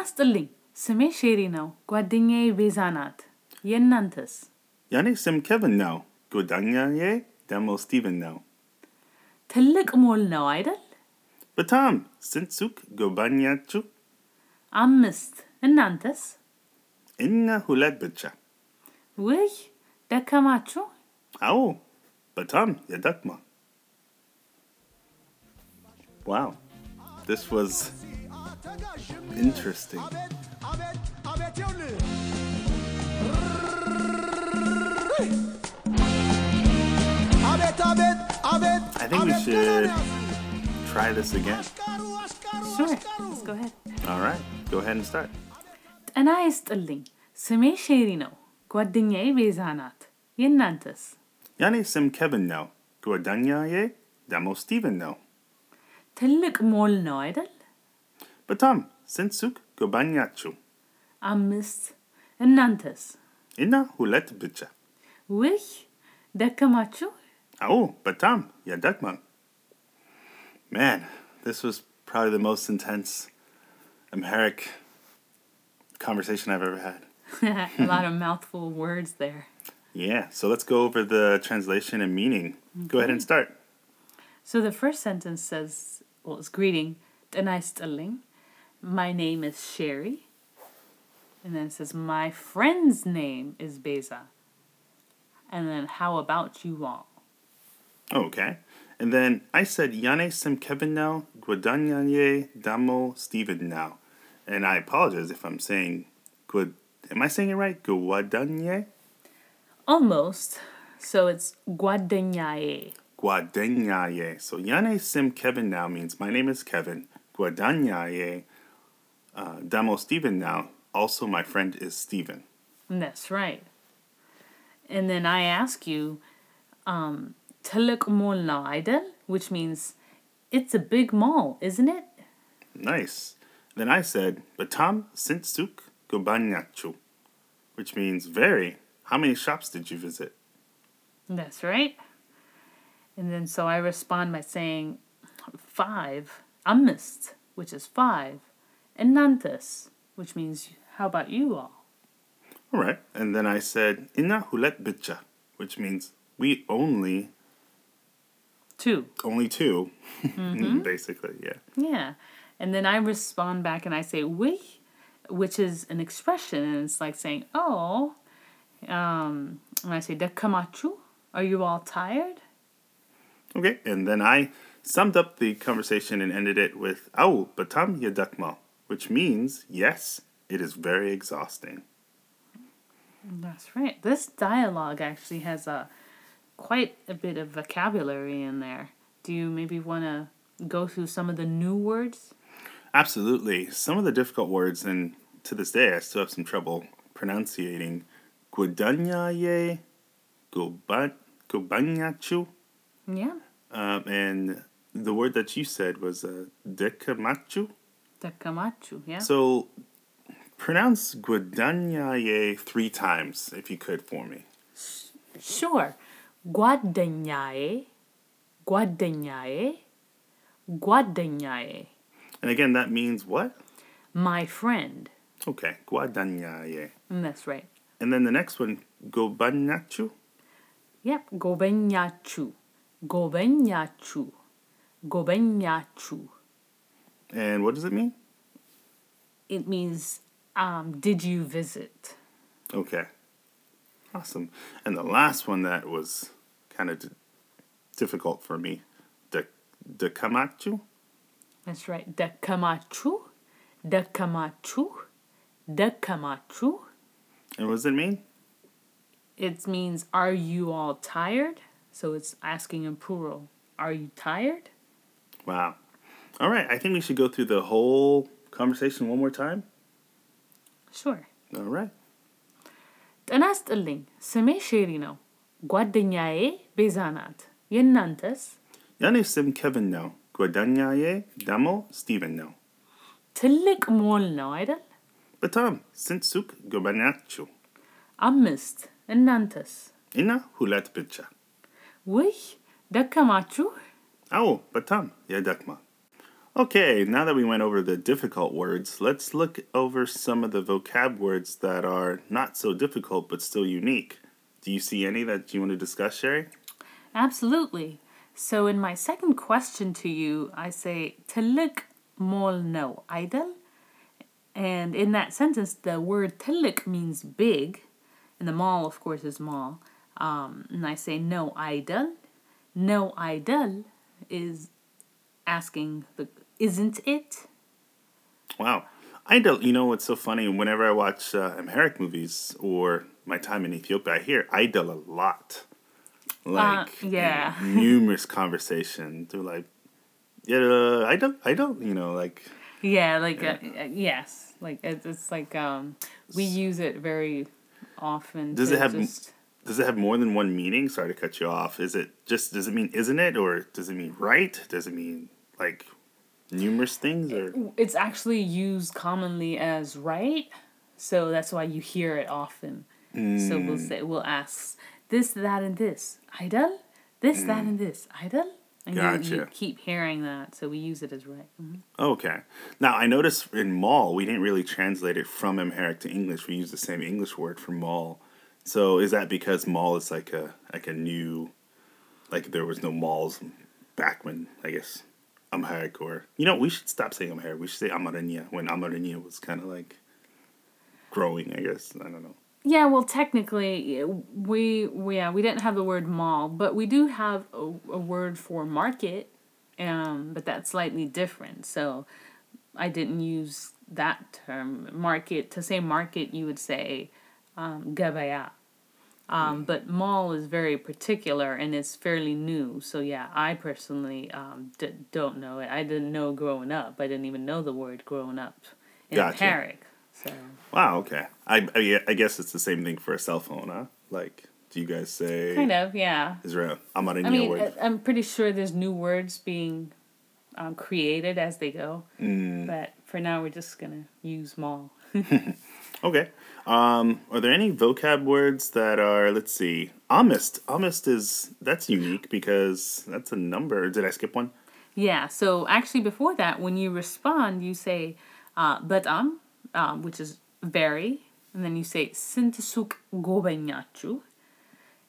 ይስጥልኝ። ስሜ ሼሪ ነው። ጓደኛዬ ቤዛ ናት። የእናንተስ? የኔ ስም ኬቪን ነው። ጓደኛዬ ደግሞ ስቲቨን ነው። ትልቅ ሞል ነው አይደል? በጣም ስንት ሱቅ ጎበኛችሁ? አምስት። እናንተስ? እኛ ሁለት ብቻ። ውይ ደከማችሁ? አዎ በጣም ያደክማል። Wow, this was interesting. I think we should try this again. Sure, let's go ahead. All right, go ahead and start. ጤና ይስጥልኝ። ስሜ ሼሪ ነው። ጓደኛዬ ቤዛ ናት። የእናንተስ? የኔ ስም ኬቪን ነው። ጓደኛዬ ደግሞ ስቲቨን ነው። ትልቅ ሞል ነው አይደል? በጣም ስንት ሱቅ ጎበኛችሁ? አምስት። እናንተስ? እና ሁለት ብቻ። ውይ ደከማችሁ? አዎ በጣም ያደክማል። Man, this was probably the most intense Amharic conversation I've ever had. A lot of mouthful words there. Yeah, so let's go over the translation and meaning. Go ahead and start. So the first sentence says, well, it's greeting, ጤና ይስጥልኝ. My name is Sherry. And then it says, my friend's name is Beza. And then, how about you all? Okay. And then I said Yane Sim Kevin now, Guadanyanye Damo Steven now. And I apologize if I'm saying Guad am I saying it right? Guadanye? Almost. So it's guadagnaye. Guadanyaye. So Yane Sim Kevin now means my name is Kevin. Guadanyaye uh, Damo Steven now, also my friend is Steven. That's right. And then I ask you, um, which means it's a big mall, isn't it? Nice. Then I said, Batam Sintsuk Gobanyachu, which means very. How many shops did you visit? That's right. And then so I respond by saying, five. I missed, which is five. Enantes, which means how about you all? All right. And then I said, Inna Hulet Bitcha, which means we only, Two. only 2 basically, yeah. Yeah. And then I respond back and I say we, which is an expression and it's like saying, oh, um, and I say dekamachu, are you all tired? Okay. And then I summed up the conversation and ended it with, Au Batam Yadakma, which means, yes, it is very exhausting. That's right. This dialogue actually has a quite a bit of vocabulary in there. Do you maybe want to go through some of the new words? Absolutely. Some of the difficult words, and to this day, I still have some trouble pronunciating. Guadanyaye, Goban- Gobanyachu, Yeah. um, and the word that you said was uh, dekamachu. Takamachu, yeah. So pronounce Guadagnaye three times if you could for me. Sure. Guadagnaye, Guadagnaye, Guadagnaye. And again, that means what? My friend. Okay, Guadagnaye. That's right. And then the next one, Gobanyachu? Yep, Gobenyachu. Gobenyachu. Gobenyachu. And what does it mean? It means, um, did you visit? Okay. Awesome. And the last one that was kind of d- difficult for me, the dekamachu. That's right, dekamachu, the Camacho, dekamachu. And what does it mean? It means, are you all tired? So it's asking in plural, are you tired? Wow. All right. I think we should go through the whole conversation one more time. Sure. All right. ጤና ይስጥልኝ። ስሜ ሼሪ ነው። ጓደኛዬ ቤዛ ናት። የእናንተስ? Yani sim Kevin now. Guadanyaye damo Steven now. ትልቅ ሞል ነው አይደል? Batam sintsuk gobanachu. አምስት። እናንተስ? Ina hulat bitcha. ውይ ደከማችሁ? Au batam yadakma. Okay, now that we went over the difficult words, let's look over some of the vocab words that are not so difficult but still unique. Do you see any that you want to discuss, Sherry? Absolutely. So in my second question to you, I say tillik mol no idol. And in that sentence, the word tillik means big, and the mall, of course, is mall. Um, and I say no idol. No idol is asking the isn't it? Wow. I don't, you know what's so funny? Whenever I watch uh, Amharic movies or my time in Ethiopia, I hear idol a lot. Like, yeah. numerous conversation. They're like, yeah, uh, idol, idol, you know, like, Yeah, like Uh, uh, yes, like it's, it's like um we use it very often. Does it have- just- does it have more than one meaning? Sorry to cut you off. Is it just, does it mean isn't it? Or does it mean right? Does it mean like numerous things? Or It's actually used commonly as right, so that's why you hear it often. So we'll say we'll ask this, that, and this idol, this, that, and this idol, and you- you, keep hearing that. So we use it as right. Mhm. Okay. Now I noticed in mall we didn't really translate it from Amharic to English. We use the same English word for mall. So is that because mall is like a like a new, like there was no malls back when I guess Amharic or you know we should stop saying I'm Amharic. We should say Amarigna when Amarigna was kind of like growing. I guess I don't know. Yeah, well, technically, we, we yeah we didn't have the word mall, but we do have a, a word for market, um, but that's slightly different. So I didn't use that term market to say market. You would say um, gabaya. Um, but mall is very particular and it's fairly new. So yeah, I personally um, d- don't know it. I didn't know growing up. I didn't even know the word growing up in Gotcha. So Wow. Okay. I, I I guess it's the same thing for a cell phone, huh? Like, do you guys say? kind of yeah. Is there a Amarigna I mean, word? I'm pretty sure there's new words being um, created as they go. Mm. But for now, we're just gonna use mall. Okay. Um, are there any vocab words that are, let's see, amist? Amist is, that's unique because that's a number. Did I skip one? Yeah. So actually, before that, when you respond, you say uh, um, which is very, and then you say "sint suk gobenyachu."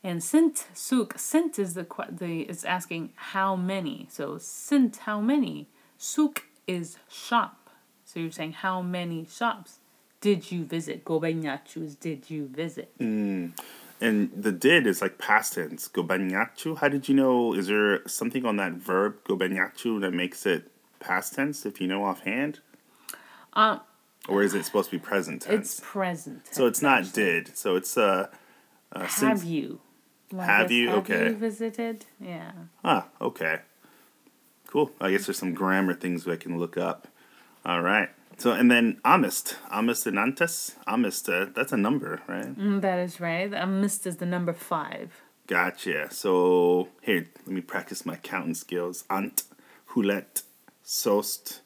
And sint suk sint is the the is asking how many. So sint how many. Suk is shop. So you're saying how many shops did you visit? Gobenyachu is did you visit? And the did is like past tense. Gobanyachu. How did you know? Is there something on that verb, gobanyachu, that makes it past tense if you know offhand? Um, Or is it supposed to be present tense? it's present. so it's not did. So it's, uh, uh Have since- you? I Have you? Have Okay. you visited? Yeah. Ah, okay. Cool. I guess there's some grammar things I can look up. All right. So, and then amist. Amist and antes. Amist, uh, that's a number, right? Mm, that is right. Amist is the number five. Gotcha. So, here, let me practice my counting skills. Ant, hulet, sost,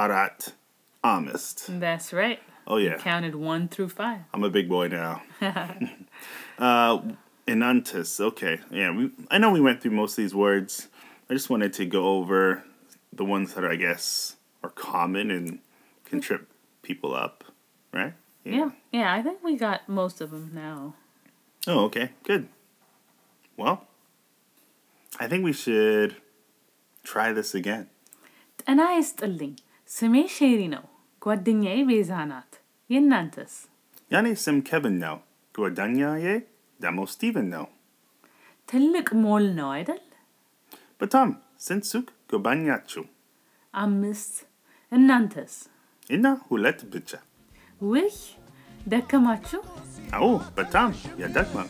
arat, amist. That's right. Oh, yeah. Counted one through five. I'm a big boy now. uh, enantis. Okay. Yeah, we, I know we went through most of these words. I just wanted to go over the ones that are, I guess, are common and can trip people up, right? Yeah. yeah. I think we got most of them now. Oh, okay. Good. Well, I think we should try this again. ጤና ይስጥልኝ። ስሜ ሼሪ ነው። ጓደኛዬ ቤዛ ናት። የእናንተስ? ያኔ ስም ኬቪን ነው። ጓደኛዬ ደግሞ ስቲቨን ነው። ትልቅ ሞል ነው አይደል? በጣም ስንት ሱቅ ጎበኛችሁ? አምስት። እናንተስ? እና ሁለት ብቻ። ውይ ደከማችሁ? አዎ፣ በጣም ያደክማል።